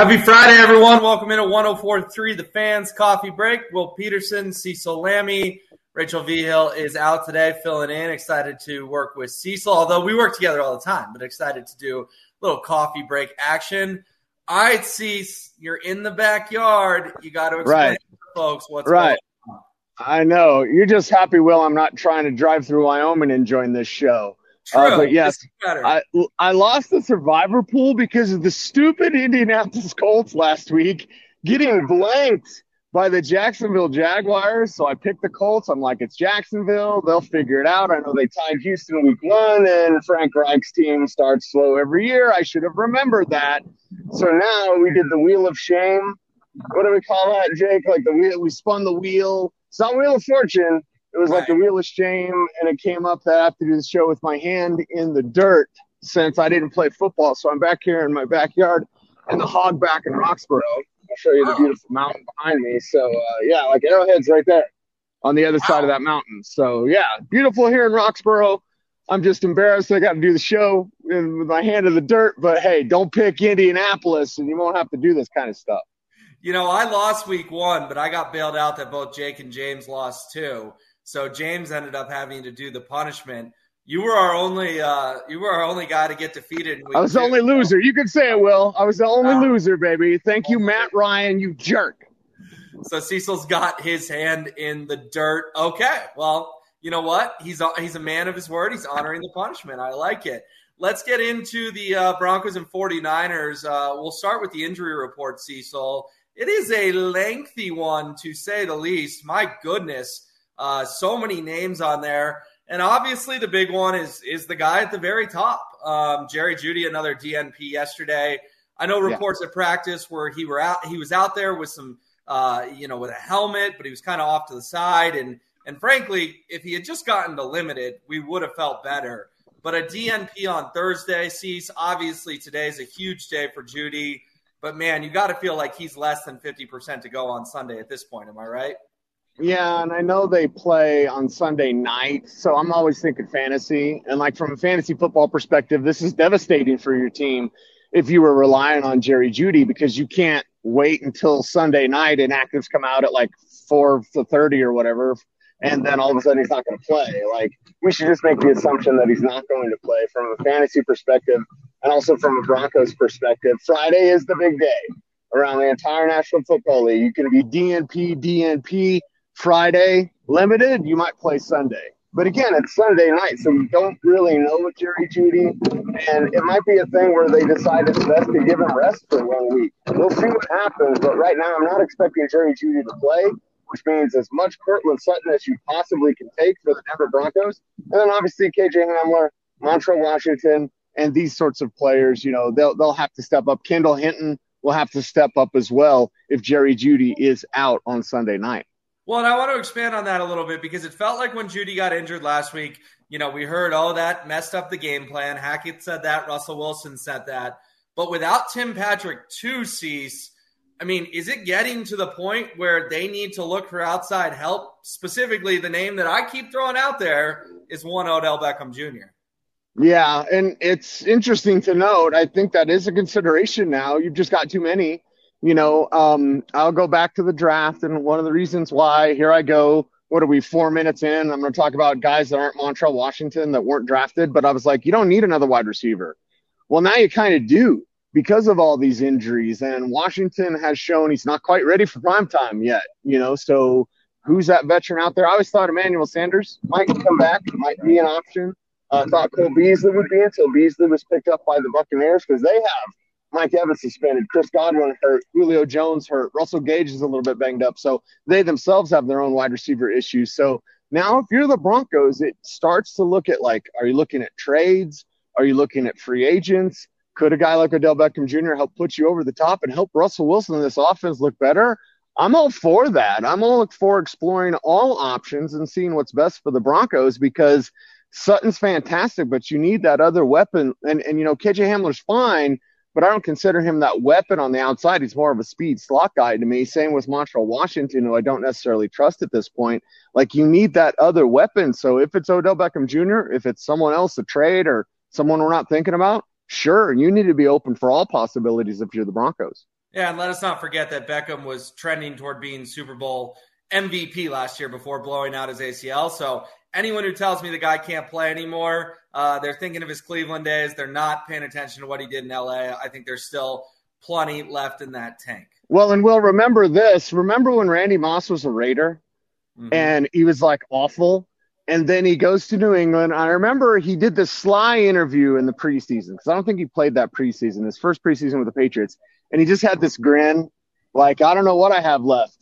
Happy Friday, everyone. Welcome into 1043 The Fans Coffee Break. Will Petersen, Cecil Lammey, Rachel Vigil is out today filling in. Excited to work with Cecil, although we work together all the time, but excited to do a little coffee break action. All right, Cease, you're in the backyard. You got to explain right. to folks what's right. going on. I know. You're just happy, Will. I'm not trying to drive through Wyoming and join this show. True. Uh, but yes, This is better. I I lost the survivor pool because of the stupid Indianapolis Colts last week getting blanked by the Jacksonville Jaguars. So I picked the Colts. I'm like, it's Jacksonville. They'll figure it out. I know they tied Houston week one, and Frank Reich's team starts slow every year. I should have remembered that. So now we did the wheel of shame. What do we call that, Jake? Like the wheel, we spun the wheel. It's not wheel of fortune. It was like the wheel of shame, and it came up that I have to do the show with my hand in the dirt since I didn't play football. So I'm back here in my backyard in the hog back in Roxborough. I'll show you the beautiful mountain behind me. So uh, yeah, like Arrowhead's right there on the other side of that mountain. So yeah, beautiful here in Roxborough. I'm just embarrassed I got to do the show in, with my hand in the dirt, but hey, don't pick Indianapolis, and you won't have to do this kind of stuff. You know, I lost week one, but I got bailed out that both Jake and James lost too. So James ended up having to do the punishment. You were our only uh, you were our only guy to get defeated. I was the two. only loser. You could say it, Will. I was the only Wow. loser, baby. Thank you, Matt Ryan, you jerk. So Cecil's got his hand in the dirt. Okay, well, you know what? He's he's a man of his word. He's honoring the punishment. I like it. Let's get into the uh, Broncos and 49ers. Uh, we'll start with the injury report, Cecil. It is a lengthy one, to say the least. My goodness, uh, so many names on there. And obviously, the big one is is the guy at the very top, um, Jerry Jeudy, another DNP yesterday. I know Yeah. reports at practice where he were out, he was out there with some, uh, you know, with a helmet, but he was kind of off to the side. And and frankly, if he had just gotten to limited, we would have felt better. But a DNP on Thursday, sees obviously today is a huge day for Jeudy. But man, you got to feel like he's less than fifty percent to go on Sunday at this point. Am I right? Yeah, and I know they play on Sunday night, so I'm always thinking fantasy. And like from a fantasy football perspective, this is devastating for your team if you were relying on Jerry Jeudy because you can't wait until Sunday night and actives come out at like four to thirty or whatever, and then all of a sudden he's not going to play. Like we should just make the assumption that he's not going to play from a fantasy perspective and also from a Broncos perspective. Friday is the big day around the entire National Football League. You can be DNP, DNP. Friday limited, you might play Sunday. But again, it's Sunday night, so we don't really know with Jerry Jeudy. And it might be a thing where they decide it's best to give him rest for one week. We'll see what happens. But right now, I'm not expecting Jerry Jeudy to play, which means as much Courtland Sutton as you possibly can take for the Denver Broncos. And then obviously KJ Hamler, Montrell Washington, and these sorts of players, you know, they'll, they'll have to step up. Kendall Hinton will have to step up as well if Jerry Jeudy is out on Sunday night. Well, and I want to expand on that a little bit because it felt like when Jeudy got injured last week, you know, we heard, oh, that messed up the game plan. Hackett said that. Russell Wilson said that. But without Tim Patrick to cease, I mean, is it getting to the point where they need to look for outside help? Specifically, the name that I keep throwing out there is one Odell Beckham Jr. Yeah, and it's interesting to note. I think that is a consideration now. You've just got too many. You know, um, I'll go back to the draft, and one of the reasons why here I go. What are we four minutes in? I'm going to talk about guys that aren't Montrell Washington that weren't drafted, but I was like, you don't need another wide receiver. Well, now you kind of do because of all these injuries, and Washington has shown he's not quite ready for prime time yet. You know, so who's that veteran out there? I always thought Emmanuel Sanders might come back, might be an option. I uh, thought Cole Beasley would be until Beasley was picked up by the Buccaneers because they have Mike Evans suspended, Chris Godwin hurt, Julio Jones hurt, Russell Gage is a little bit banged up. So they themselves have their own wide receiver issues. So now, if you're the Broncos, it starts to look at like, are you looking at trades? Are you looking at free agents? Could a guy like Odell Beckham Jr. help put you over the top and help Russell Wilson in this offense look better? I'm all for that. I'm all for exploring all options and seeing what's best for the Broncos because Sutton's fantastic, but you need that other weapon. And, and you know, KJ Hamler's fine, but I don't consider him that weapon on the outside. He's more of a speed slot guy to me. Same with Montrell Washington, who I don't necessarily trust at this point. Like you need that other weapon. So if it's Odell Beckham Jr., if it's someone else, a trade or someone we're not thinking about, sure, you need to be open for all possibilities if you're the Broncos. Yeah, and let us not forget that Beckham was trending toward being Super Bowl MVP last year before blowing out his ACL. So anyone who tells me the guy can't play anymore, uh, they're thinking of his Cleveland days. They're not paying attention to what he did in LA. I think there's still plenty left in that tank. Well, and we'll remember this. Remember when Randy Moss was a Raider mm-hmm. and he was like awful? And then he goes to New England. I remember he did the sly interview in the preseason because I don't think he played that preseason, his first preseason with the Patriots. And he just had this grin, like, I don't know what I have left.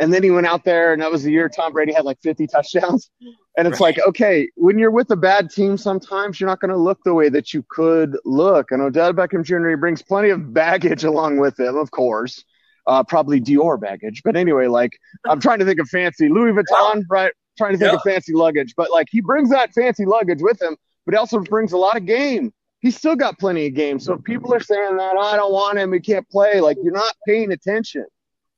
And then he went out there, and that was the year Tom Brady had like 50 touchdowns. And it's right. like, okay, when you're with a bad team, sometimes you're not going to look the way that you could look. And Odell Beckham Jr. brings plenty of baggage along with him, of course. Uh, probably Dior baggage. But anyway, like, I'm trying to think of fancy Louis Vuitton, right? trying to think of fancy luggage, but like he brings that fancy luggage with him, but he also brings a lot of game. He's still got plenty of game. So people are saying that oh, I don't want him, he can't play, like you're not paying attention.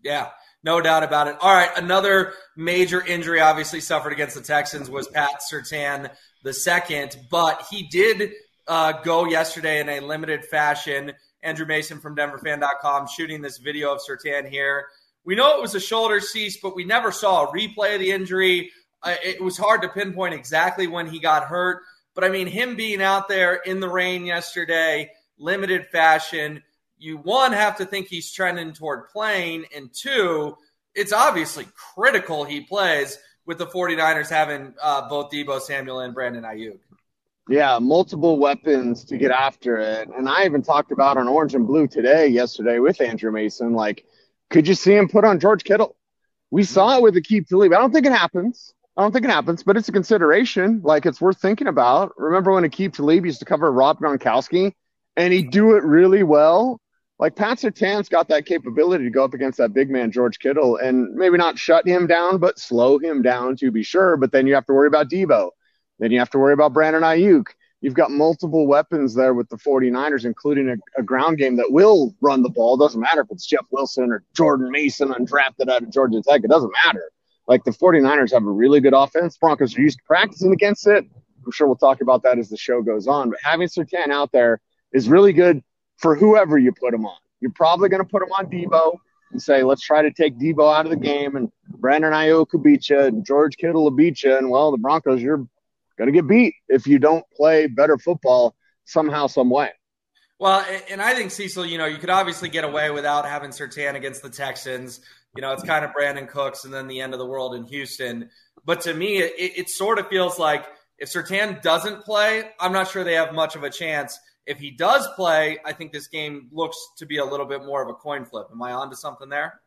Yeah, no doubt about it. All right, another major injury obviously suffered against the Texans was Pat Surtain the second, but he did uh, go yesterday in a limited fashion. Andrew Mason from DenverFan.com shooting this video of Surtain here. We know it was a shoulder cease, but we never saw a replay of the injury it was hard to pinpoint exactly when he got hurt. But I mean, him being out there in the rain yesterday, limited fashion, you one have to think he's trending toward playing, and two, it's obviously critical he plays with the 49ers having uh, both Deebo Samuel and Brandon Aiyuk. Yeah, multiple weapons to get after it. And I even talked about on Orange and Blue today, yesterday with Andrew Mason. Like, could you see him put on George Kittle? We saw it with Aqib Talib. I don't think it happens. I don't think it happens, but it's a consideration. Like it's worth thinking about. Remember when Aqib Talib used to cover Rob Gronkowski and he'd do it really well? Like Pat Surtain's got that capability to go up against that big man, George Kittle, and maybe not shut him down, but slow him down to be sure. But then you have to worry about Deebo. Then you have to worry about Brandon Aiyuk. You've got multiple weapons there with the 49ers, including a, a ground game that will run the ball. It doesn't matter if it's Jeff Wilson or Jordan Mason undrafted out of Georgia Tech. It doesn't matter like the 49ers have a really good offense. Broncos are used to practicing against it. I'm sure we'll talk about that as the show goes on. But having Surtain out there is really good for whoever you put him on. You're probably going to put him on Deebo and say, let's try to take Deebo out of the game. And Brandon could beat you, and George Kittle will beat you. And well, the Broncos, you're going to get beat if you don't play better football somehow, some way. Well, and I think Cecil, you know, you could obviously get away without having Surtain against the Texans. You know, it's kind of Brandin Cooks and then the end of the world in Houston. But to me, it, it sort of feels like if Surtain doesn't play, I'm not sure they have much of a chance. If he does play, I think this game looks to be a little bit more of a coin flip. Am I on to something there?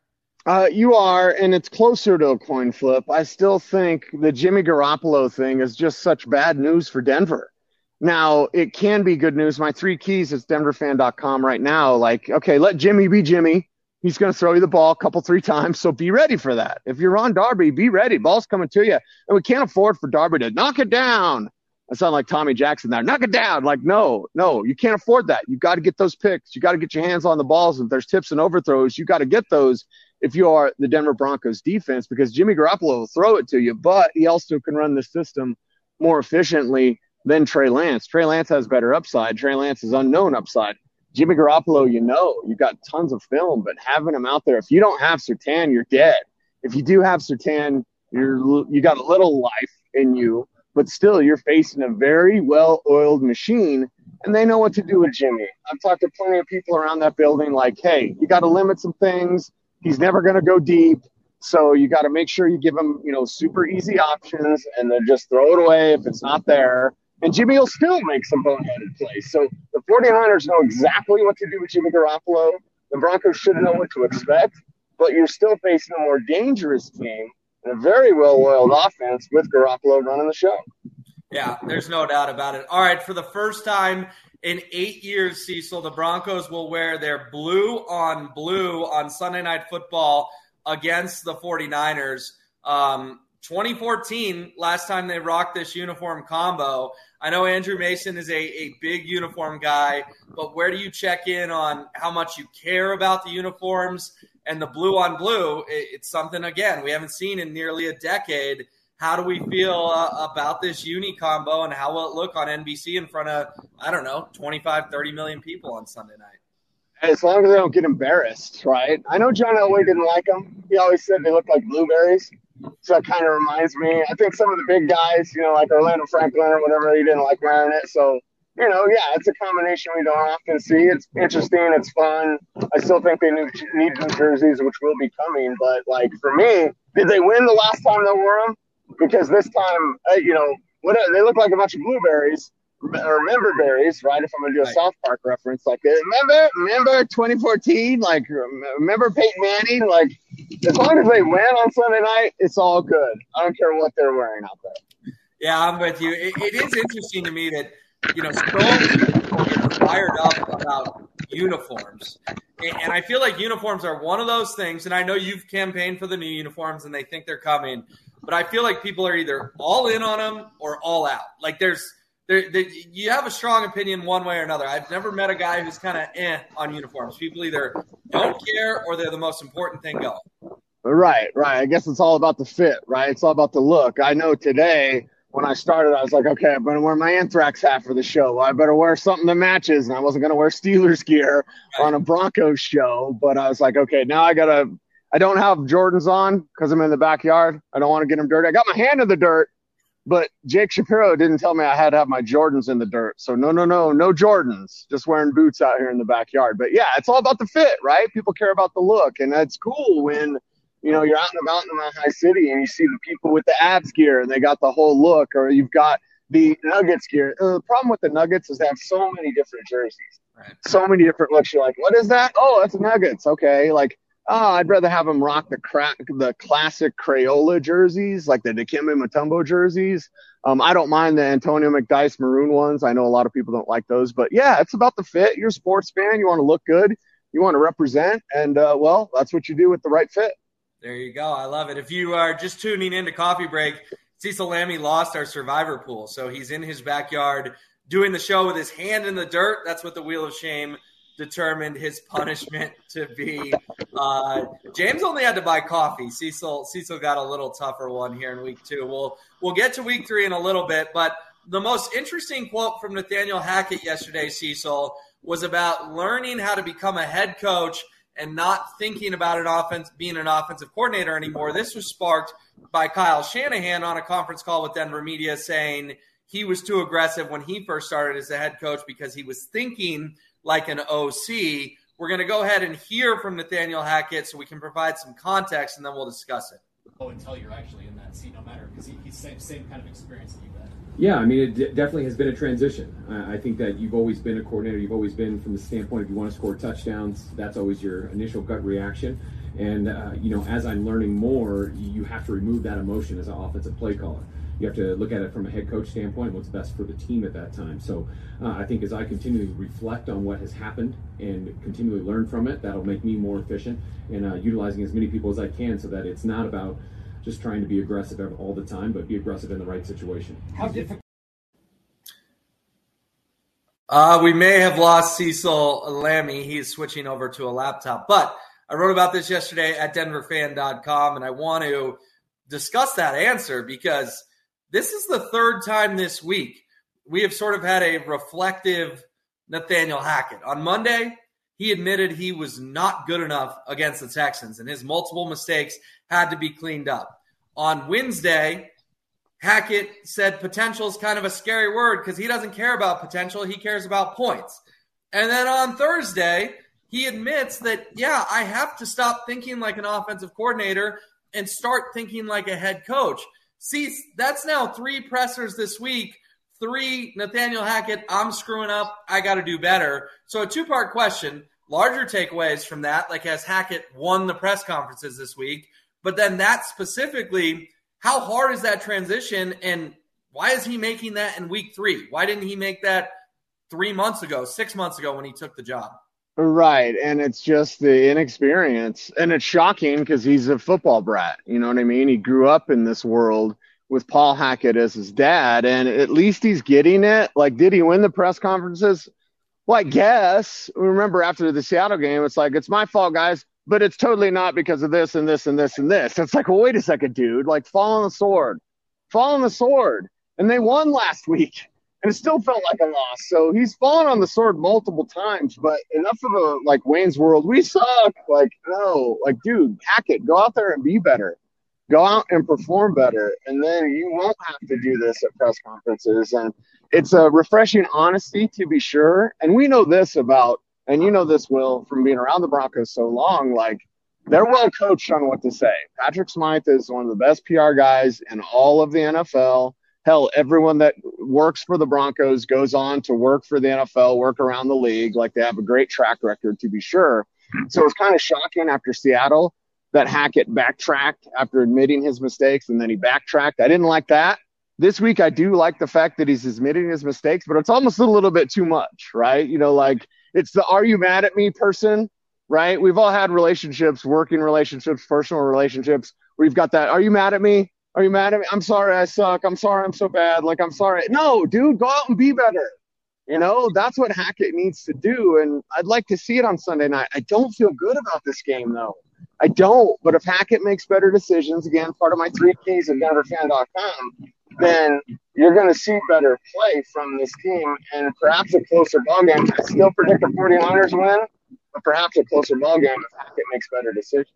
Uh, you are, and it's closer to a coin flip. I still think the Jimmy Garoppolo thing is just such bad news for Denver. Now, it can be good news. My three keys is denverfan.com right now. Like, okay, let Jimmy be Jimmy. He's going to throw you the ball a couple, three times. So be ready for that. If you're on Darby, be ready. Ball's coming to you. And we can't afford for Darby to knock it down. I sound like Tommy Jackson there. Knock it down. Like, no, no, you can't afford that. You got to get those picks. You got to get your hands on the balls. If there's tips and overthrows, you got to get those if you are the Denver Broncos defense because Jimmy Garoppolo will throw it to you, but he also can run the system more efficiently than Trey Lance. Trey Lance has better upside. Trey Lance is unknown upside. Jimmy Garoppolo, you know, you've got tons of film, but having him out there, if you don't have Surtain, you're dead. If you do have Surtain, you're you got a little life in you, but still you're facing a very well-oiled machine, and they know what to do with Jimmy. I've talked to plenty of people around that building, like, hey, you got to limit some things. He's never going to go deep. So you got to make sure you give him, you know, super easy options and then just throw it away if it's not there and Jimmy will still make some boneheaded plays. So the 49ers know exactly what to do with Jimmy Garoppolo. The Broncos should know what to expect, but you're still facing a more dangerous team and a very well oiled offense with Garoppolo running the show. Yeah, there's no doubt about it. All right, for the first time in eight years, Cecil, the Broncos will wear their blue on blue on Sunday Night Football against the 49ers. Um, 2014, last time they rocked this uniform combo. I know Andrew Mason is a, a big uniform guy, but where do you check in on how much you care about the uniforms and the blue on blue? It, it's something, again, we haven't seen in nearly a decade. How do we feel uh, about this uni combo and how will it look on NBC in front of, I don't know, 25, 30 million people on Sunday night? as long as they don't get embarrassed, right? I know John Elway didn't like them. He always said they looked like blueberries. So that kind of reminds me. I think some of the big guys, you know, like Orlando Franklin or whatever, he didn't like wearing it. So, you know, yeah, it's a combination we don't often see. It's interesting. It's fun. I still think they need, new jerseys, which will be coming. But, like, for me, did they win the last time they wore them? Because this time, uh, you know, what, they look like a bunch of blueberries remember berries, right? If I'm gonna do a right. South Park reference, like remember, remember 2014, like remember Peyton Manning, like as long as they win on Sunday night, it's all good. I don't care what they're wearing out there. Yeah, I'm with you. it, it is interesting to me that you know so fired up about uniforms, and, and I feel like uniforms are one of those things. And I know you've campaigned for the new uniforms, and they think they're coming, but I feel like people are either all in on them or all out. Like there's there, there, you have a strong opinion one way or another. I've never met a guy who's kind of eh on uniforms. People either don't care or they're the most important thing going. Right, right. I guess it's all about the fit, right? It's all about the look. I know today when I started, I was like, okay, I'm going to wear my Anthrax hat for the show. I better wear something that matches. And I wasn't going to wear Steelers gear on a Broncos show. But I was like, okay, now I got to, I don't have Jordans on because I'm in the backyard. I don't want to get them dirty. I got my hand in the dirt but Jake Shapiro didn't tell me I had to have my Jordans in the dirt. So no, no, no, no Jordans. Just wearing boots out here in the backyard. But yeah, it's all about the fit, right? People care about the look, and that's cool when you know you're out and about in the high city and you see the people with the Avs gear and they got the whole look, or you've got the Nuggets gear. Uh, the problem with the Nuggets is they have so many different jerseys, right. so many different looks. You're like, what is that? Oh, that's Nuggets. Okay, like Oh, I'd rather have them rock the crack, the classic Crayola jerseys, like the Dikembe Mutombo jerseys. Um, I don't mind the Antonio McDyess maroon ones. I know a lot of people don't like those, but yeah, it's about the fit. You're a sports fan. You want to look good. You want to represent, and uh, well, that's what you do with the right fit. There you go. I love it. If you are just tuning in to Coffee Break, Cecil Lammey lost our survivor pool, so he's in his backyard doing the show with his hand in the dirt. That's what the Wheel of Shame determined his punishment to be. Uh, James only had to buy coffee. Cecil Cecil got a little tougher one here in week two. We'll we'll get to week three in a little bit, but the most interesting quote from Nathaniel Hackett yesterday, Cecil, was about learning how to become a head coach and not thinking about an offense being an offensive coordinator anymore. This was sparked by Kyle Shanahan on a conference call with Denver media saying he was too aggressive when he first started as a head coach because he was thinking like an OC. We're going to go ahead and hear from Nathaniel Hackett so we can provide some context and then we'll discuss it. Oh, until you're actually in that seat, no matter because he, he's same same kind of experience that had. Yeah, I mean, it d- definitely has been a transition. I, I think that you've always been a coordinator. You've always been from the standpoint if you want to score touchdowns, that's always your initial gut reaction. And uh, you know, as I'm learning more, you have to remove that emotion as an offensive play caller you have to look at it from a head coach standpoint, what's best for the team at that time. So uh, I think as I continually reflect on what has happened and continually learn from it, that'll make me more efficient and uh, utilizing as many people as I can so that it's not about just trying to be aggressive all the time, but be aggressive in the right situation. How difficult? Uh, we may have lost Cecil Lammey. He's switching over to a laptop. But I wrote about this yesterday at denverfan.com, and I want to discuss that answer because – this is the third time this week we have sort of had a reflective Nathaniel Hackett. On Monday, he admitted he was not good enough against the Texans and his multiple mistakes had to be cleaned up. On Wednesday, Hackett said potential is kind of a scary word because he doesn't care about potential, he cares about points. And then on Thursday, he admits that, yeah, I have to stop thinking like an offensive coordinator and start thinking like a head coach. See, that's now three pressers this week. Three, Nathaniel Hackett, I'm screwing up. I got to do better. So, a two part question. Larger takeaways from that, like has Hackett won the press conferences this week? But then that specifically, how hard is that transition? And why is he making that in week three? Why didn't he make that three months ago, six months ago when he took the job? Right. And it's just the inexperience. And it's shocking because he's a football brat. You know what I mean? He grew up in this world with Paul Hackett as his dad, and at least he's getting it. Like, did he win the press conferences? Well, I guess. Remember after the Seattle game, it's like, it's my fault, guys, but it's totally not because of this and this and this and this. It's like, well, wait a second, dude. Like, fall on the sword. Fall on the sword. And they won last week and it still felt like a loss. So he's fallen on the sword multiple times, but enough of a like Wayne's World, we suck. Like, no, like, dude, Hackett, go out there and be better. Go out and perform better, and then you won't have to do this at press conferences. And it's a refreshing honesty to be sure. And we know this about, and you know this, Will, from being around the Broncos so long, like they're well coached on what to say. Patrick Smyth is one of the best PR guys in all of the NFL hell, everyone that works for the Broncos goes on to work for the NFL, work around the league. Like they have a great track record to be sure. So it's kind of shocking after Seattle that Hackett backtracked after admitting his mistakes and then he backtracked. I didn't like that. This week, I do like the fact that he's admitting his mistakes, but it's almost a little bit too much, right? You know, like it's the are you mad at me person, right? We've all had relationships, working relationships, personal relationships. You've got that, are you mad at me? Are you mad at me? I'm sorry I suck. I'm sorry I'm so bad. Like, I'm sorry. No, dude, go out and be better. You know, that's what Hackett needs to do. And I'd like to see it on Sunday night. I don't feel good about this game, though. I don't. But if Hackett makes better decisions, again, part of my three keys at DenverFan.com, then you're going to see better play from this team and perhaps a closer ball game. I still predict the 49ers win, but perhaps a closer ball game if Hackett makes better decisions.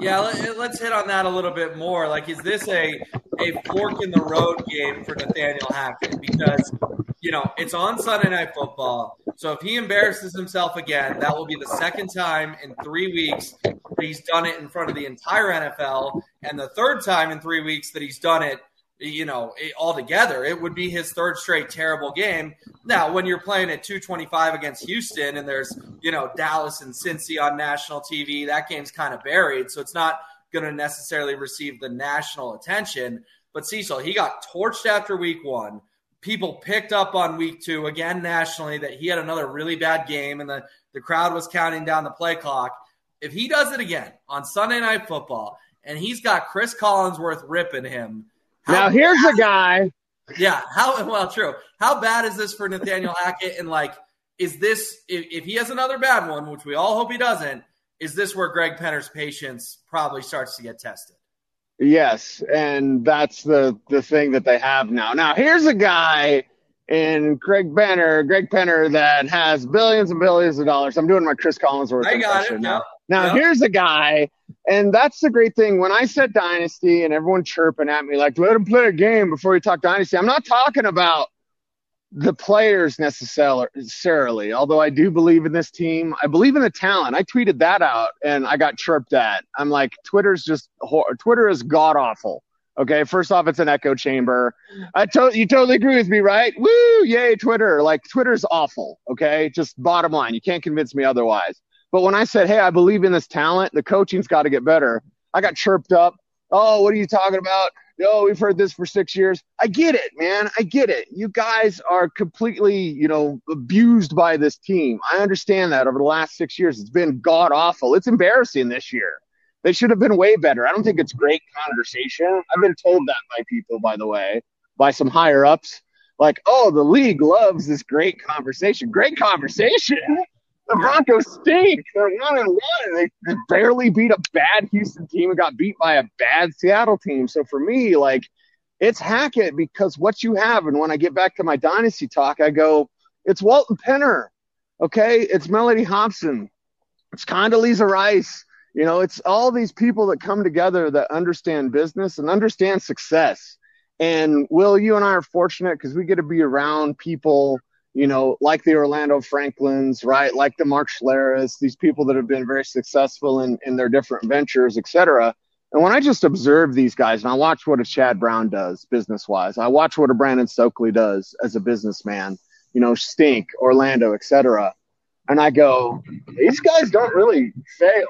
Yeah, let, eh, us hit on that a little bit more. Like, is this a a fork in the road game for Nathaniel Hackett? Because you know it's on Sunday Night Football, so if he embarrasses himself again, that will be the second time in three weeks that he's done it in front of the entire NFL, and the third time in three weeks that he's done it you know, altogether, it would be his third straight terrible game. Now, when you're playing at 225 against Houston and there's, you know, Dallas and Cincy on national TV, that game's kind of buried. So it's not going to necessarily receive the national attention. But Cecil, he got torched after week one. People picked up on week two, again nationally, that he had another really bad game and the, the crowd was counting down the play clock. If he does it again on Sunday Night Football and he's got Cris Collinsworth ripping him, now here's bad, a guy. Yeah. How well true. How bad is this for Nathaniel Hackett? And like, is this if, if he has another bad one, which we all hope he doesn't, is this where Greg Penner's patience probably starts to get tested? Yes, and that's the the thing that they have now. Now here's a guy in Greg Penner, Greg Penner that has billions and billions of dollars. I'm doing my Cris Collinsworth I got it. now. Now here's a guy, and that's the great thing. When I said dynasty and everyone chirping at me like, let him play a game before you talk dynasty, I'm not talking about the players necessarily, although I do believe in this team. I believe in the talent. I tweeted that out and I got chirped at. I'm like, Twitter's just, Twitter is god awful. Okay, first off, it's an echo chamber. I to- you totally agree with me, right? Woo, yay, Twitter. Like Twitter's awful. Okay, just bottom line, you can't convince me otherwise. But when I said, hey, I believe in this talent, the coaching's got to get better, I got chirped up. Oh, what are you talking about? No, we've heard this for six years. I get it, man. I get it. You guys are completely, you know, abused by this team. I understand that over the last six years. It's been god awful. It's embarrassing this year. They should have been way better. I don't think it's great conversation. I've been told that by people, by the way, by some higher ups. Like, oh, the league loves this great conversation. Great conversation. The Broncos stink. They're one and one. They barely beat a bad Houston team and got beat by a bad Seattle team. So for me, like, it's Hackett because what you have, and when I get back to my dynasty talk, I go, it's Walton Penner. Okay. It's Mellody Hobson. It's Condoleezza Rice. You know, it's all these people that come together that understand business and understand success. And Will, you and I are fortunate because we get to be around people – you know, like the Orlando Franklins, right? Like the Mark Schlereths, these people that have been very successful in, in their different ventures, et cetera. And when I just observe these guys and I watch what a Chad Brown does business wise, I watch what a Brandon Stokley does as a businessman, you know, Stink, Orlando, et cetera. And I go, these guys don't really fail.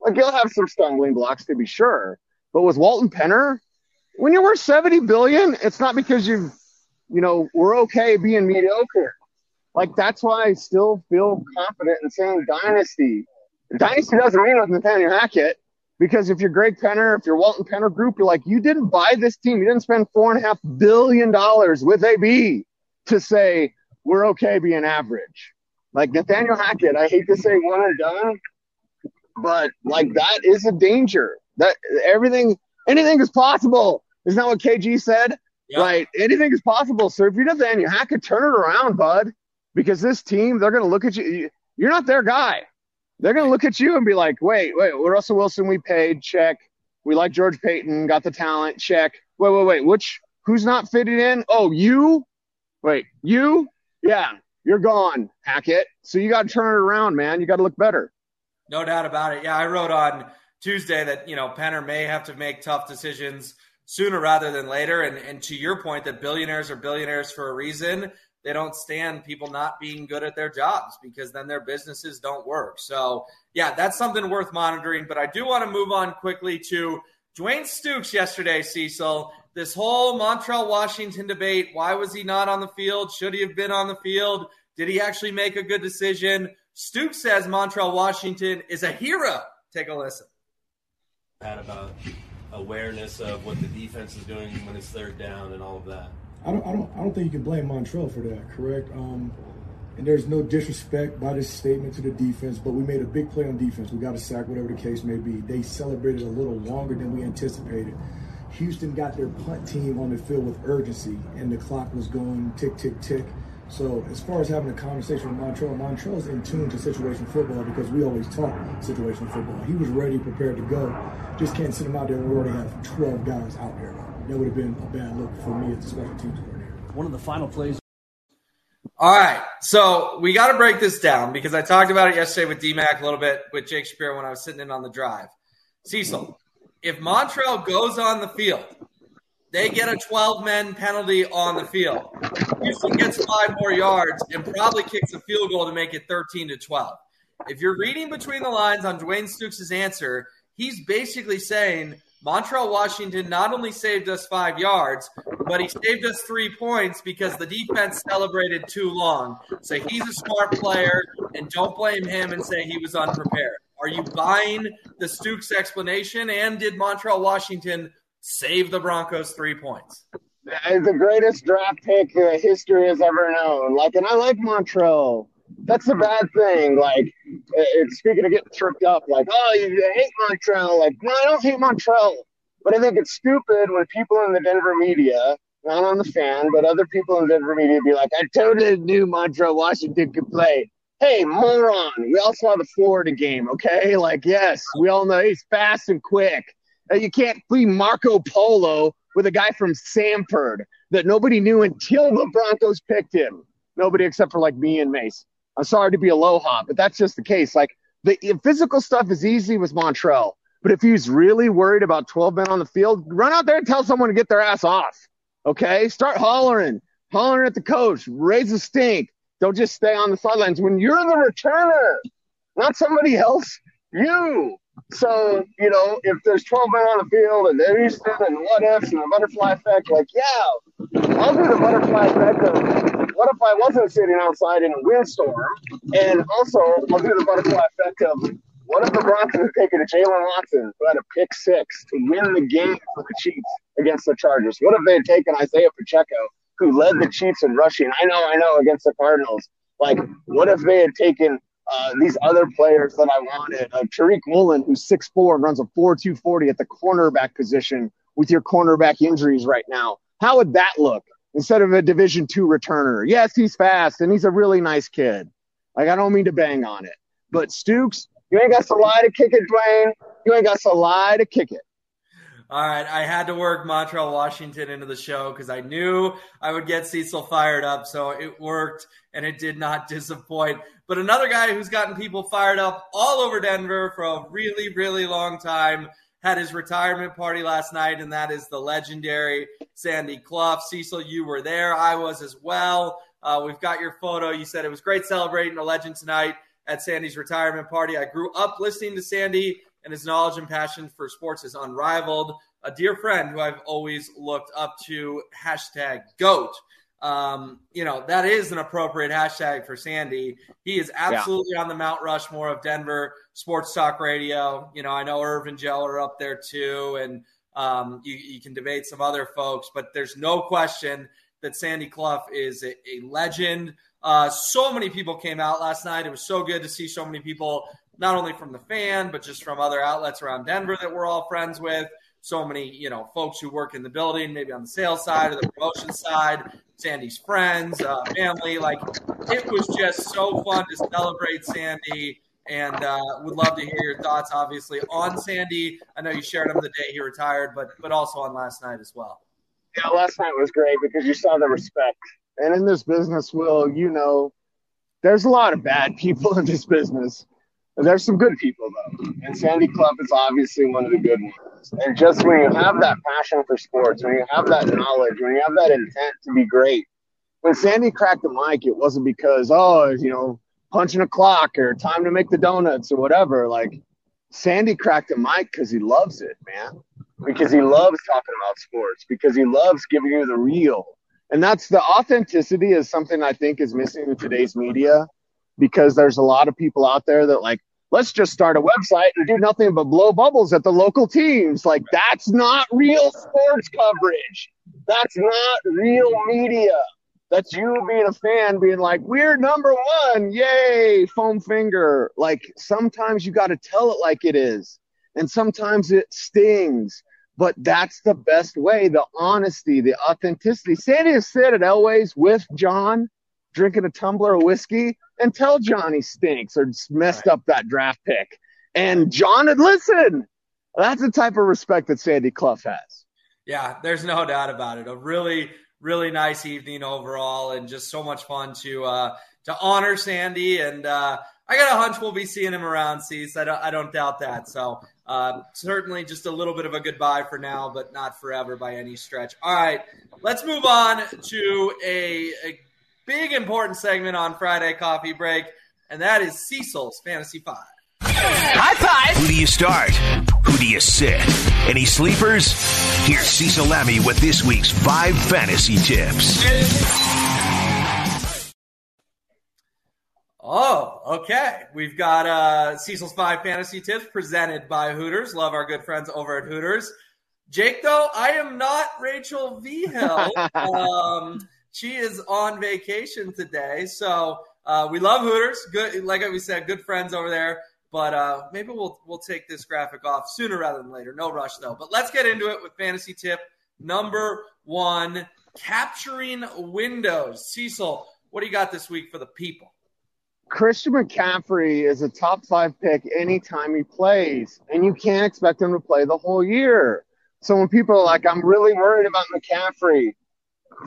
Like you'll have some stumbling blocks to be sure. But with Walton Penner, when you're worth 70 billion, it's not because you've you know, we're okay being mediocre. Like that's why I still feel confident in saying dynasty. Dynasty doesn't mean with Nathaniel Hackett because if you're Greg Penner, if you're Walton Penner Group, you're like, you didn't buy this team. You didn't spend four and a half billion dollars with AB to say we're okay being average. Like Nathaniel Hackett, I hate to say one and done, but like that is a danger. That everything, anything is possible. Isn't that what KG said? Yep. Right? Anything is possible. So if you're Nathaniel, you have to turn it around, bud. Because this team, they're going to look at you. You're not their guy. They're going to look at you and be like, wait, wait, Russell Wilson, we paid, check. We like George Paton, got the talent, check. Wait, wait, wait. Which, who's not fitting in? Oh, you? Wait, you? Yeah, you're gone, Hackett. So you got to turn it around, man. You got to look better. No doubt about it. Yeah, I wrote on Tuesday that, you know, Penner may have to make tough decisions sooner rather than later. And, and to your point, that billionaires are billionaires for a reason. They don't stand people not being good at their jobs because then their businesses don't work. So, yeah, that's something worth monitoring. But I do want to move on quickly to Dwayne Stukes yesterday, Cecil. This whole Montrell Washington debate. Why was he not on the field? Should he have been on the field? Did he actually make a good decision? Stukes says Montrell Washington is a hero. Take a listen. About awareness of what the defense is doing when it's third down and all of that. I don't, I don't, I don't think you can blame Montrell for that. Correct. Um, and there's no disrespect by this statement to the defense, but we made a big play on defense. We got a sack, whatever the case may be. They celebrated a little longer than we anticipated. Houston got their punt team on the field with urgency, and the clock was going tick, tick, tick. So as far as having a conversation with Montrell, Montrell's in tune to situation football because we always talk situation football. He was ready, prepared to go. Just can't sit him out there when we already have 12 guys out there. That would have been a bad look for me as the special teams coordinator. One of the final plays. All right, so we got to break this down because I talked about it yesterday with DMAC a little bit with Jake Shapiro when I was sitting in on the drive. Cecil, if Montrell goes on the field they get a 12 men penalty on the field. Houston gets five more yards and probably kicks a field goal to make it 13 to 12. If you're reading between the lines on Dwayne Stukes' answer, he's basically saying Montrell Washington not only saved us five yards, but he saved us three points because the defense celebrated too long. So he's a smart player, and don't blame him and say he was unprepared. Are you buying the Stukes explanation? And did Montrell Washington save the Broncos three points. The greatest draft pick history has ever known. Like, and I like Montrell. That's the bad thing. Like, it's speaking of getting tripped up, like, oh, you hate Montrell. Like, no, I don't hate Montrell. But I think it's stupid when people in the Denver media, not on the fan, but other people in Denver media be like, I totally knew Montrell Washington could play. Hey, moron. We all saw the Florida game, okay? Like, yes, we all know he's fast and quick. Uh, you can't be Marco Polo with a guy from Samford that nobody knew until the Broncos picked him. Nobody except for like me and Mace. I'm sorry to be aloha, but that's just the case. Like the physical stuff is easy with Montrell, but if he's really worried about 12 men on the field, run out there and tell someone to get their ass off. Okay, start hollering, hollering at the coach, raise a stink. Don't just stay on the sidelines when you're the returner, not somebody else. You so, you know, if there's 12 men on the field and they're Easton and what ifs and the butterfly effect, like, yeah, I'll do the butterfly effect of what if I wasn't sitting outside in a windstorm? And also, I'll do the butterfly effect of what if the Broncos had taken a Jaylen Watson who had a pick six to win the game for the Chiefs against the Chargers? What if they had taken Isaiah Pacheco, who led the Chiefs in rushing? I know, I know, against the Cardinals. Like, what if they had taken uh, these other players that I wanted. Uh, Tariq Woolen, who's 6'4 and runs a 4'240 at the cornerback position with your cornerback injuries right now. How would that look instead of a Division two returner? Yes, he's fast and he's a really nice kid. Like, I don't mean to bang on it. But Stukes, you ain't got to lie to kick it, Dwayne. You ain't got to lie to kick it. All right, I had to work Montrell Washington into the show because I knew I would get Cecil fired up. So it worked, and it did not disappoint. But another guy who's gotten people fired up all over Denver for a really, really long time had his retirement party last night, and that is the legendary Sandy Clough. Cecil, you were there. I was as well. Uh, we've got your photo. You said it was great celebrating a legend tonight at Sandy's retirement party. I grew up listening to Sandy and his knowledge and passion for sports is unrivaled. A dear friend who I've always looked up to, hashtag GOAT. Um, you know, that is an appropriate hashtag for Sandy. He is absolutely yeah. on the Mount Rushmore of Denver sports talk radio. You know, I know Irv and Joe are up there too, and um, you, you, can debate some other folks, but there's no question that Sandy Clough is a, a legend. Uh, so many people came out last night. It was so good to see so many people not only from the fan, but just from other outlets around Denver that we're all friends with. so many, you know, folks who work in the building, maybe on the sales side or the promotion side, Sandy's friends, uh, family. Like it was just so fun to celebrate Sandy and uh, would love to hear your thoughts, obviously, on Sandy. I know you shared him the day he retired, but but also on last night as well. Yeah, last night was great because you saw the respect. And in this business, Will, you know, there's a lot of bad people in this business. There's some good people though, and Sandy Clough is obviously one of the good ones. And just when you have that passion for sports, when you have that knowledge, when you have that intent to be great, when Sandy cracked the mic, it wasn't because oh, you know, punching a clock or time to make the donuts or whatever. Like Sandy cracked the mic because he loves it, man. Because he loves talking about sports. Because he loves giving you the real. And that's the authenticity is something I think is missing in today's media because there's a lot of people out there that like let's just start a website and do nothing but blow bubbles at the local teams. Like that's not real sports coverage. That's not real media. That's you being a fan being like, we're number one. Yay. Foam finger. Like sometimes you got to tell it like it is. And sometimes it stings, but that's the best way. The honesty, the authenticity. Sandy has sit at Elway's with John drinking a tumbler of whiskey and tell Johnny stinks or messed up that draft pick. And John would listen. That's the type of respect that Sandy Clough has. Yeah, there's no doubt about it. A really, really nice evening overall, and just so much fun to uh, to honor Sandy. And uh, I got a hunch we'll be seeing him around Cease. I don't, I don't doubt that. So uh, certainly just a little bit of a goodbye for now, but not forever by any stretch. All right, let's move on to a, a big important segment on Friday Coffee Break, and that is Cecil's Fantasy Five. High five! Who do you start? Who do you sit? Any sleepers? Here's Cecil Lammey with this week's five fantasy tips. Oh, okay. We've got uh, Cecil's five fantasy tips presented by Hooters. Love our good friends over at Hooters. Jake, though, I am not Rachel Vigil. um, she is on vacation today, so uh, we love Hooters. Good, like we said, good friends over there. But uh, maybe we'll we'll take this graphic off sooner rather than later. No rush though. But let's get into it with fantasy tip number one: capturing windows. Cecil, what do you got this week for the people? Christian McCaffrey is a top five pick anytime he plays, and you can't expect him to play the whole year. So when people are like, I'm really worried about McCaffrey,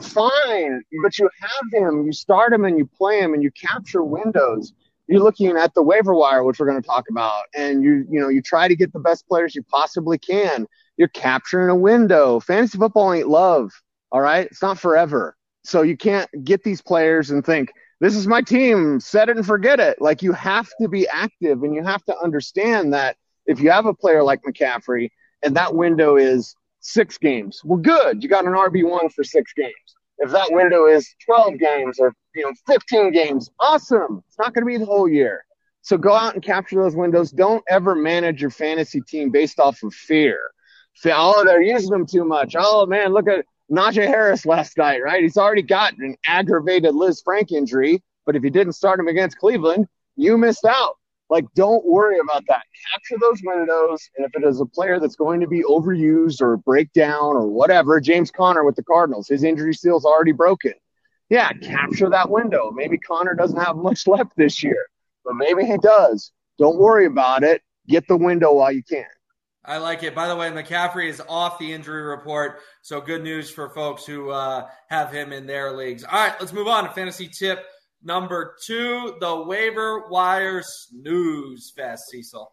fine, but you have him, you start him and you play him and you capture windows. You're looking at the waiver wire, which we're going to talk about, and you you know you try to get the best players you possibly can. You're capturing a window. Fantasy football ain't love, all right? It's not forever. So you can't get these players and think this is my team, set it and forget it. Like you have to be active and you have to understand that if you have a player like McCaffrey and that window is six games. Well, good. You got an RB1 for six games. If that window is 12 games or, you know, 15 games, awesome. It's not going to be the whole year. So go out and capture those windows. Don't ever manage your fantasy team based off of fear. Say, oh, they're using them too much. Oh, man, look at Najee Harris last night, right? He's already got an aggravated Liz Lisfranc injury. But if you didn't start him against Cleveland, you missed out. Like, don't worry about that. Capture those windows. And if it is a player that's going to be overused or break down or whatever, James Conner with the Cardinals, his injury seal's already broken. Yeah, capture that window. Maybe Connor doesn't have much left this year, but maybe he does. Don't worry about it. Get the window while you can. I like it. By the way, McCaffrey is off the injury report, so good news for folks who uh, have him in their leagues. All right, let's move on to fantasy tip Number two, the waiver wire snooze fest, Cecil.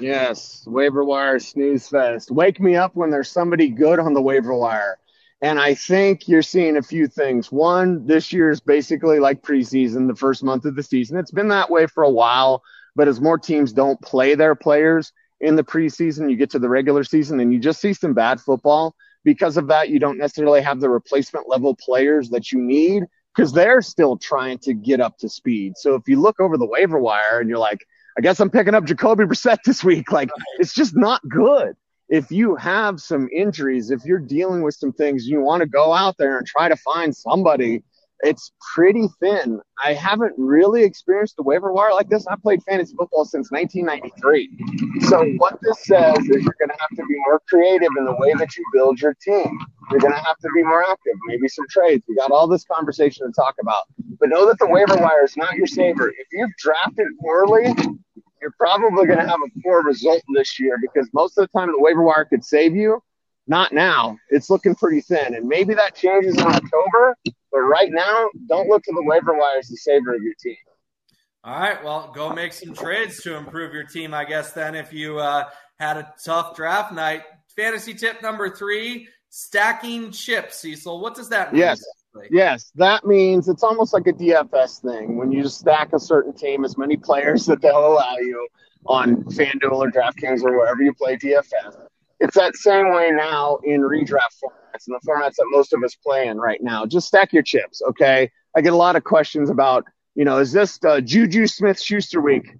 Yes, waiver wire snooze fest. Wake me up when there's somebody good on the waiver wire. And I think you're seeing a few things. One, this year is basically like preseason, the first month of the season. It's been that way for a while, but as more teams don't play their players in the preseason, you get to the regular season and you just see some bad football. Because of that, you don't necessarily have the replacement level players that you need because they're still trying to get up to speed. So if you look over the waiver wire and you're like, I guess I'm picking up Jacoby Brissett this week, like it's just not good. If you have some injuries, if you're dealing with some things, you want to go out there and try to find somebody it's pretty thin. I haven't really experienced the waiver wire like this. I played fantasy football since 1993. So what this says is you're going to have to be more creative in the way that you build your team. You're going to have to be more active, maybe some trades. We got all this conversation to talk about. But know that the waiver wire is not your saver. If you've drafted poorly, you're probably going to have a poor result this year because most of the time the waiver wire could save you. Not now. It's looking pretty thin. And maybe that changes in October. But right now, don't look to the waiver wire as the saver of your team. All right. Well, go make some trades to improve your team, I guess, then, if you uh, had a tough draft night. Fantasy tip number three stacking chips, Cecil. What does that mean? Yes. Yes, that means it's almost like a DFS thing when you just stack a certain team, as many players that they'll allow you on FanDuel or DraftKings or wherever you play DFS. It's that same way now in redraft formats and the formats that most of us play in right now. Just stack your chips, okay? I get a lot of questions about, you know, is this uh, Juju Smith Schuster week?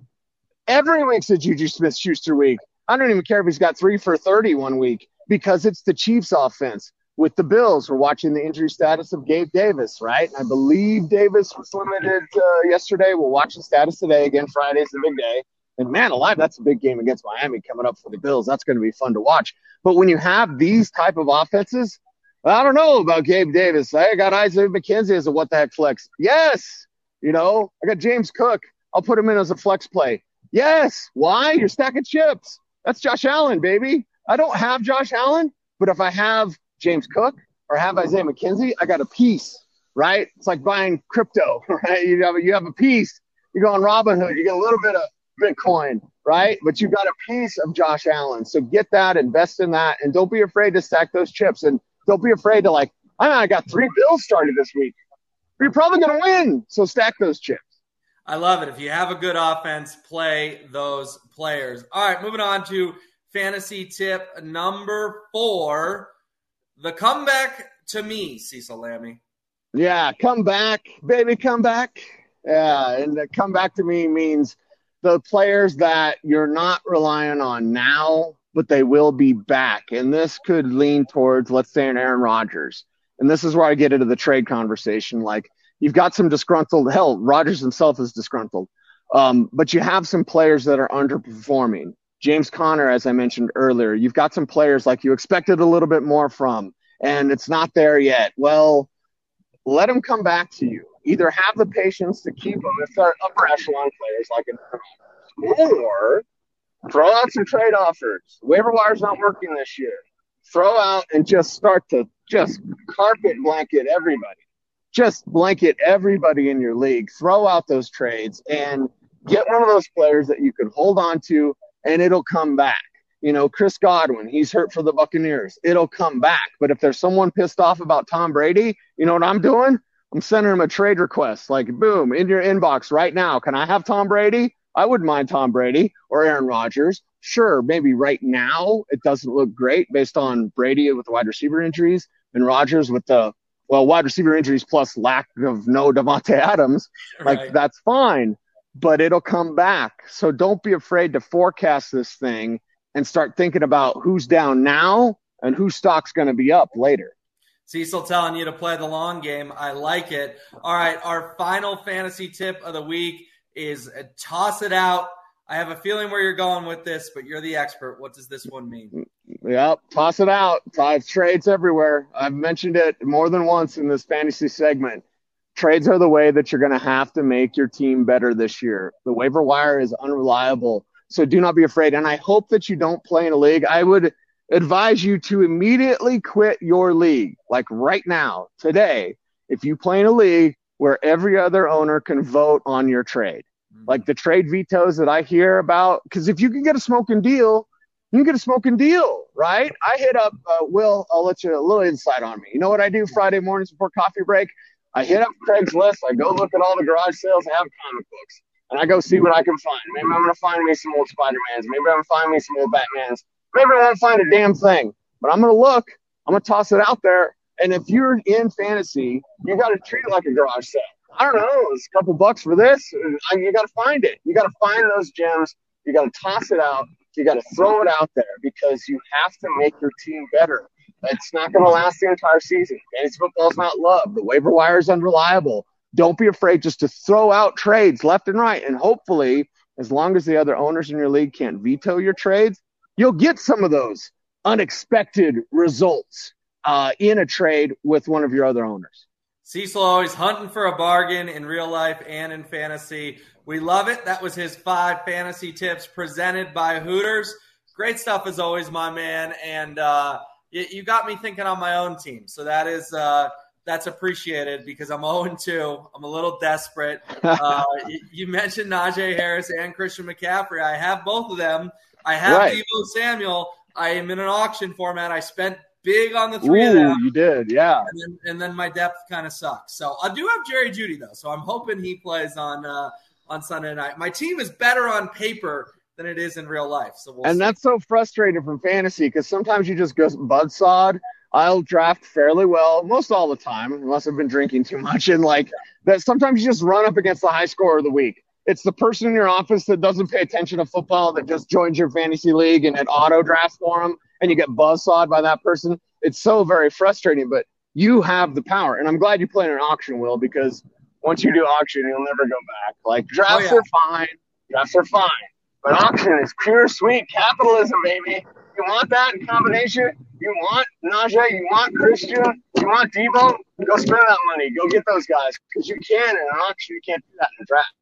Every week's a Juju Smith Schuster week. I don't even care if he's got three for 30 one week because it's the Chiefs offense. With the Bills, we're watching the injury status of Gabe Davis, right? I believe Davis was limited uh, yesterday. We'll watch the status today. Again, Friday's the big day. And man alive, that's a big game against Miami coming up for the Bills. That's going to be fun to watch. But when you have these type of offenses, I don't know about Gabe Davis. I got Isaiah McKenzie as a what the heck flex. Yes. You know, I got James Cook. I'll put him in as a flex play. Yes. Why? You're stacking chips. That's Josh Allen, baby. I don't have Josh Allen, but if I have James Cook or have Isaiah McKenzie, I got a piece, right? It's like buying crypto, right? You have a, you have a piece. You go on Robinhood, you get a little bit of Bitcoin, right? But you've got a piece of Josh Allen. So get that, invest in that, and don't be afraid to stack those chips. And don't be afraid to like, I, I got three bills started this week. You're probably going to win. So stack those chips. I love it. If you have a good offense, play those players. All right, moving on to fantasy tip number four the comeback to me, Cecil Lammey. Yeah, come back, baby, come back. Yeah, and the come back to me means the players that you're not relying on now, but they will be back. And this could lean towards, let's say, an Aaron Rodgers. And this is where I get into the trade conversation. Like, you've got some disgruntled, hell, Rodgers himself is disgruntled. Um, but you have some players that are underperforming. James Conner, as I mentioned earlier, you've got some players like you expected a little bit more from, and it's not there yet. Well, let them come back to you either have the patience to keep them if they're upper echelon players like an or throw out some trade offers. Waiver wire's not working this year. Throw out and just start to just carpet blanket everybody. Just blanket everybody in your league. Throw out those trades and get one of those players that you can hold on to and it'll come back. You know, Chris Godwin, he's hurt for the Buccaneers. It'll come back. But if there's someone pissed off about Tom Brady, you know what I'm doing? I'm sending him a trade request, like boom, in your inbox right now. Can I have Tom Brady? I wouldn't mind Tom Brady or Aaron Rodgers. Sure, maybe right now it doesn't look great based on Brady with the wide receiver injuries and Rodgers with the well wide receiver injuries plus lack of no Davante Adams. Like right. that's fine, but it'll come back. So don't be afraid to forecast this thing and start thinking about who's down now and whose stock's going to be up later. Cecil telling you to play the long game. I like it. All right, our final fantasy tip of the week is toss it out. I have a feeling where you're going with this, but you're the expert. What does this one mean? Yep, toss it out. Five trades everywhere. I've mentioned it more than once in this fantasy segment. Trades are the way that you're going to have to make your team better this year. The waiver wire is unreliable. So do not be afraid. And I hope that you don't play in a league. I would advise you to immediately quit your league, like right now, today, if you play in a league where every other owner can vote on your trade. Mm-hmm. Like the trade vetoes that I hear about, because if you can get a smoking deal, you can get a smoking deal, right? I hit up uh, Will. I'll let you a little insight on me. You know what I do Friday mornings before coffee break? I hit up Craigslist. I go look at all the garage sales that have comic books, and I go see what I can find. Maybe I'm gonna find me some old Spider Mans. Maybe I'm gonna find me some old Batmans. Maybe I won't find a damn thing, but I'm going to look. I'm going to toss it out there. And if you're in fantasy, you got to treat it like a garage sale. I don't know, it's a couple bucks for this. Uh, you got to find it. You got to find those gems. You got to toss it out. You got to throw it out there because you have to make your team better. It's not going to last the entire season. Fantasy football is not love. The waiver wire is unreliable. Don't be afraid just to throw out trades left and right. And hopefully, as long as the other owners in your league can't veto your trades, you'll get some of those unexpected results uh, in a trade with one of your other owners. Cecil always hunting for a bargain in real life and in fantasy. We love it. That was his five fantasy tips presented by Hooters. Great stuff as always, my man. And uh, you, you, got me thinking on my own team. So that is uh, that's appreciated because I'm 0 2. I'm a little desperate. Uh, you mentioned Najee Harris and Christian McCaffrey. I have both of them. I have right. Deebo Samuel. I am in an auction format. I spent big on the three Ooh, of them. You did, yeah. And then, and then my depth kind of sucks. So I do have Jerry Jeudy though, so I'm hoping he plays on uh, on Sunday night. My team is better on paper than it is in real life. So we'll and see. that's so frustrating from fantasy because sometimes you just go budsawed. I'll draft fairly well most all the time, unless I've been drinking too much. And like that, sometimes you just run up against the high score of the week. It's the person in your office that doesn't pay attention to football that just joins your fantasy league and it auto drafts for them, and you get buzzsawed by that person. It's so very frustrating, but you have the power. And I'm glad you play in an auction, Will, because once you do auction, you'll never go back. Like drafts oh, yeah. are fine, drafts are fine, but auction is pure sweet capitalism, baby. You want that in combination? You want Najee? You want Christian? You want Deebo? Go spend that money. Go get those guys because you can in an auction. You can't do that in a draft.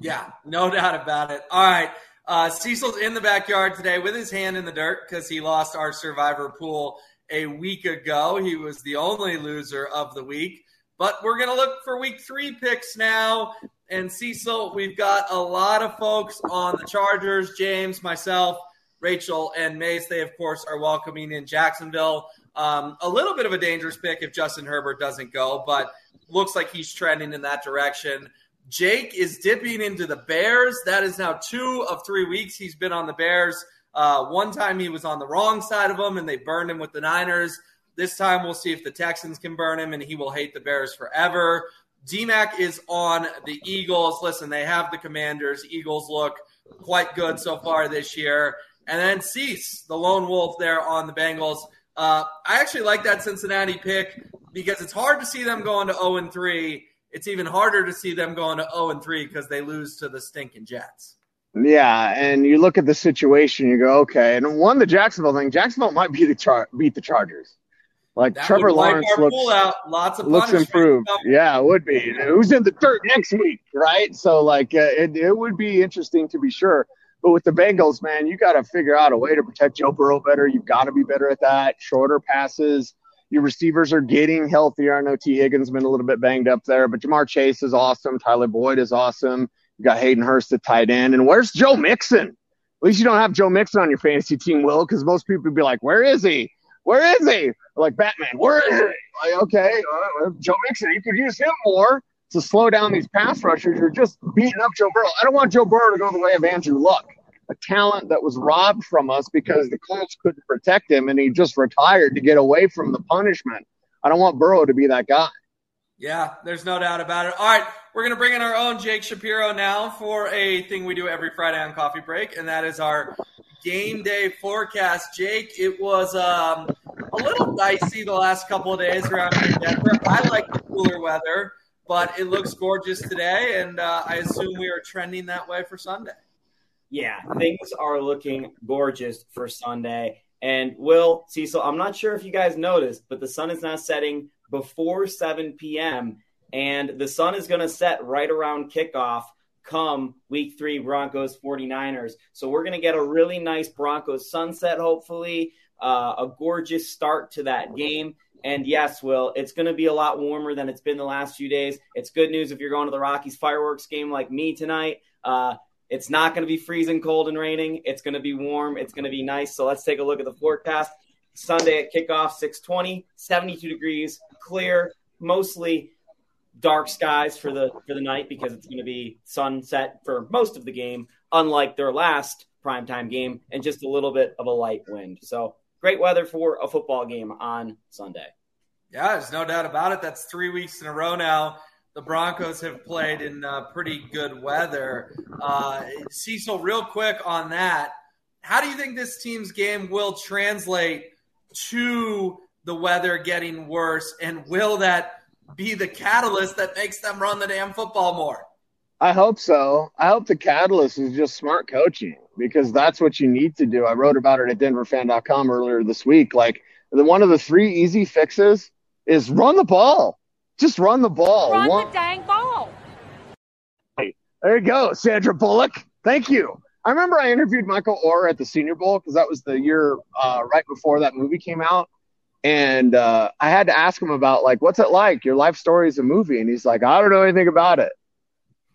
Yeah, no doubt about it. All right. Uh, Cecil's in the backyard today with his hand in the dirt because he lost our survivor pool a week ago. He was the only loser of the week. But we're going to look for week three picks now. And Cecil, we've got a lot of folks on the Chargers James, myself, Rachel, and Mace. They, of course, are welcoming in Jacksonville. Um, a little bit of a dangerous pick if Justin Herbert doesn't go, but looks like he's trending in that direction. Jake is dipping into the Bears. That is now two of three weeks he's been on the Bears. Uh, one time he was on the wrong side of them and they burned him with the Niners. This time we'll see if the Texans can burn him and he will hate the Bears forever. DMAC is on the Eagles. Listen, they have the Commanders. Eagles look quite good so far this year. And then Cease, the lone wolf there on the Bengals. Uh, I actually like that Cincinnati pick because it's hard to see them going to 0 and 3 it's even harder to see them going to 0 and 3 because they lose to the stinking Jets. Yeah, and you look at the situation, you go, okay. And one, the Jacksonville thing, Jacksonville might be the char- beat the Chargers. Like that Trevor Lawrence looks, out. Lots of looks improved. Yeah, it would be. Who's in the dirt next week, right? So like, uh, it, it would be interesting to be sure. But with the Bengals, man, you got to figure out a way to protect Joe Burrow better. You've got to be better at that. Shorter passes your receivers are getting healthier. I know Tee Higgins been a little bit banged up there, but Ja'Marr Chase is awesome. Tyler Boyd is awesome. You got Hayden Hurst at tight end. And where's Joe Mixon? At least you don't have Joe Mixon on your fantasy team, Will, because most people would be like, where is he? Where is he? Like Batman, where is he? Like, okay, uh, Joe Mixon, you could use him more to slow down these pass rushers. You're just beating up Joe Burrow. I don't want Joe Burrow to go the way of Andrew Luck a talent that was robbed from us because the Colts couldn't protect him and he just retired to get away from the punishment. I don't want Burrow to be that guy. Yeah, there's no doubt about it. All right, we're going to bring in our own Jake Shapiro now for a thing we do every Friday on Coffee Break, and that is our game day forecast. Jake, it was um, a little dicey the last couple of days around here Denver. I like the cooler weather, but it looks gorgeous today, and uh, I assume we are trending that way for Sunday yeah, things are looking gorgeous for Sunday. And Will, Cecil, I'm not sure if you guys noticed, but the sun is now setting before 7 p.m. And the sun is going to set right around kickoff come week three Broncos 49ers. So we're going to get a really nice Broncos sunset, hopefully, uh, a gorgeous start to that game. And yes, Will, it's going to be a lot warmer than it's been the last few days. It's good news if you're going to the Rockies fireworks game like me tonight. Uh, it's not going to be freezing cold and raining. It's going to be warm. It's going to be nice. So let's take a look at the forecast. Sunday at kickoff, 620, 72 degrees, clear, mostly dark skies for the for the night because it's going to be sunset for most of the game, unlike their last primetime game, and just a little bit of a light wind. So great weather for a football game on Sunday. Yeah, there's no doubt about it. That's three weeks in a row now the Broncos have played in uh, pretty good weather. Uh, Cecil, real quick on that, how do you think this team's game will translate to the weather getting worse? And will that be the catalyst that makes them run the damn football more? I hope so. I hope the catalyst is just smart coaching because that's what you need to do. I wrote about it at denverfan.com earlier this week. Like the, one of the three easy fixes is run the ball. Just run the ball. Run one, the dang ball. Hey, there you go, Sandra Bullock. Thank you. I remember I interviewed Michael Oher at the Senior Bowl because that was the year uh, right before that movie came out. And uh, I had to ask him about like, what's it like? Your life story is a movie, and he's like, I don't know anything about it.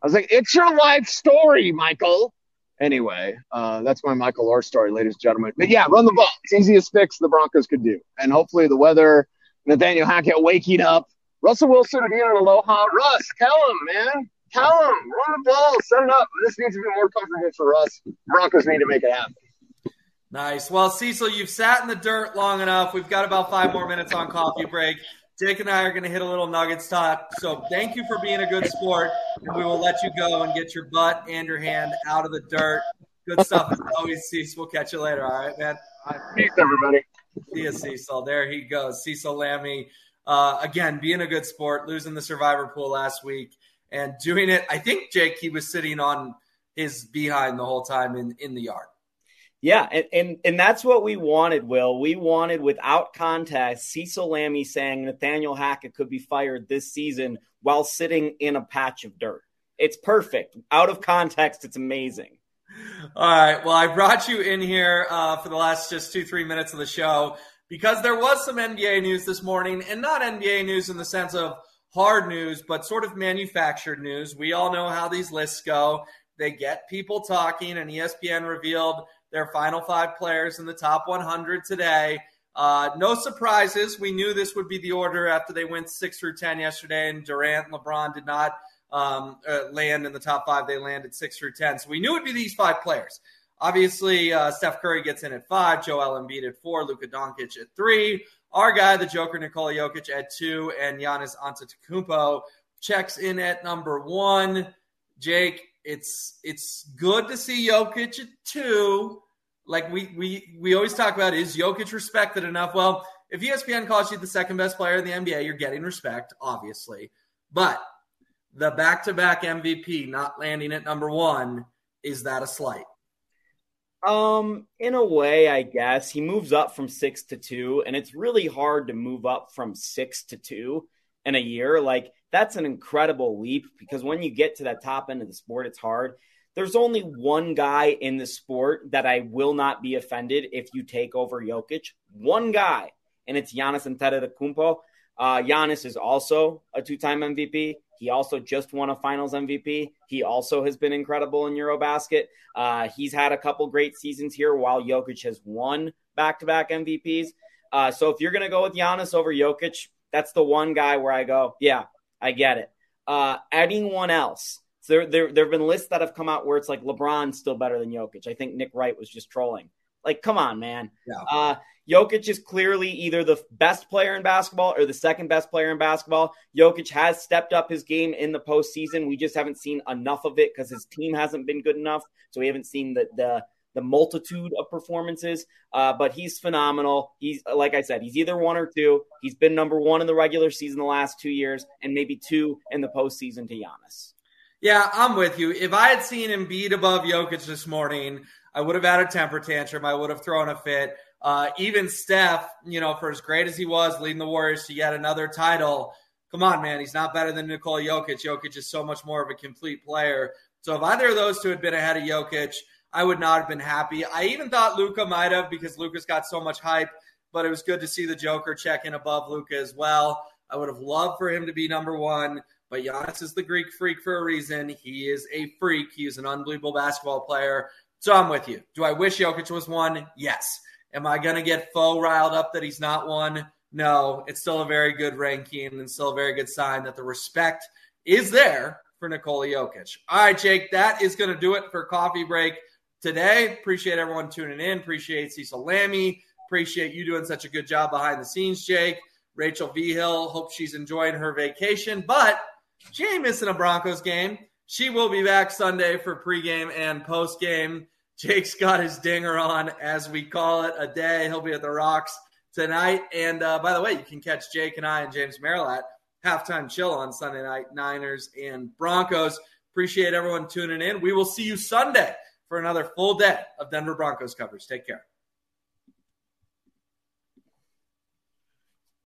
I was like, it's your life story, Michael. Anyway, uh, that's my Michael Oher story, ladies and gentlemen. But yeah, run the ball. It's easiest fix the Broncos could do, and hopefully the weather, Nathaniel Hackett waking up, Russell Wilson again on Aloha. Russ, tell him, man. Tell him. Run the ball. Set it up. This needs to be more comfortable for us. Broncos need to make it happen. Nice. Well, Cecil, you've sat in the dirt long enough. We've got about five more minutes on coffee break. Jake and I are going to hit a little Nuggets talk. So thank you for being a good sport. And we will let you go and get your butt and your hand out of the dirt. Good stuff as always, Cecil. We'll catch you later. All right, man. Peace, everybody. See you, Cecil. There he goes. Cecil Lammey. Uh, again, being a good sport, losing the survivor pool last week and doing it. I think, Jake, he was sitting on his behind the whole time in, in the yard. Yeah, and, and and that's what we wanted, Will. We wanted without context Cecil Lammey saying Nathaniel Hackett could be fired this season while sitting in a patch of dirt. It's perfect. Out of context, it's amazing. All right. Well, I brought you in here uh, for the last just two, three minutes of the show because there was some NBA news this morning, and not NBA news in the sense of hard news, but sort of manufactured news. We all know how these lists go. They get people talking, and ESPN revealed their final five players in the top 100 today. Uh, no surprises. We knew this would be the order after they went six through 10 yesterday, and Durant and LeBron did not um, uh, land in the top five. They landed six through 10. So we knew it would be these five players. Obviously, uh, Steph Curry gets in at five, Joel Embiid at four, Luka Doncic at three, our guy, the Joker, Nikola Jokic at two, and Giannis Antetokounmpo checks in at number one. Jake, it's it's good to see Jokic at two. Like we we we always talk about, is Jokic respected enough? Well, if ESPN calls you the second best player in the NBA, you're getting respect, obviously. But the back to back MVP not landing at number one, is that a slight? Um, in a way, I guess he moves up from six to two, and it's really hard to move up from six to two in a year. Like that's an incredible leap because when you get to that top end of the sport, it's hard. There's only one guy in the sport that I will not be offended if you take over Jokic. One guy, and it's Giannis Antetokounmpo. Uh, Giannis is also a two-time MVP. He also just won a Finals MVP. He also has been incredible in Eurobasket. Uh, he's had a couple great seasons here, while Jokic has won back-to-back MVPs. Uh, so if you're going to go with Giannis over Jokic, that's the one guy where I go, yeah, I get it. Uh, anyone else? So there, there, there have been lists that have come out where it's like LeBron's still better than Jokic. I think Nick Wright was just trolling. Like, come on, man. Yeah. Uh, Jokic is clearly either the best player in basketball or the second best player in basketball. Jokic has stepped up his game in the postseason. We just haven't seen enough of it because his team hasn't been good enough. So we haven't seen the the the multitude of performances. Uh, but he's phenomenal. He's like I said, he's either one or two. He's been number one in the regular season the last two years, and maybe two in the postseason to Giannis. Yeah, I'm with you. If I had seen Embiid above Jokic this morning, I would have had a temper tantrum. I would have thrown a fit. Uh, even Steph, you know, for as great as he was leading the Warriors to yet another title, come on, man, he's not better than Nikola Jokic. Jokic is so much more of a complete player. So if either of those two had been ahead of Jokic, I would not have been happy. I even thought Luka might have because Luka's got so much hype, but it was good to see the Joker check in above Luka as well. I would have loved for him to be number one, but Giannis is the Greek freak for a reason. He is a freak. He is an unbelievable basketball player. So I'm with you. Do I wish Jokic was one? Yes. Am I going to get faux riled up that he's not one? No. It's still a very good ranking and still a very good sign that the respect is there for Nikola Jokic. All right, Jake, that is going to do it for coffee break today. Appreciate everyone tuning in. Appreciate Cecil Lammey. Appreciate you doing such a good job behind the scenes, Jake. Rachel Vigil, hope she's enjoying her vacation, but she ain't missing a Broncos game. She will be back Sunday for pregame and postgame. Jake's got his dinger on, as we call it, a day. He'll be at the Rocks tonight. And uh, by the way, you can catch Jake and I and James Merrill at halftime chill on Sunday night, Niners and Broncos. Appreciate everyone tuning in. We will see you Sunday for another full day of Denver Broncos coverage. Take care.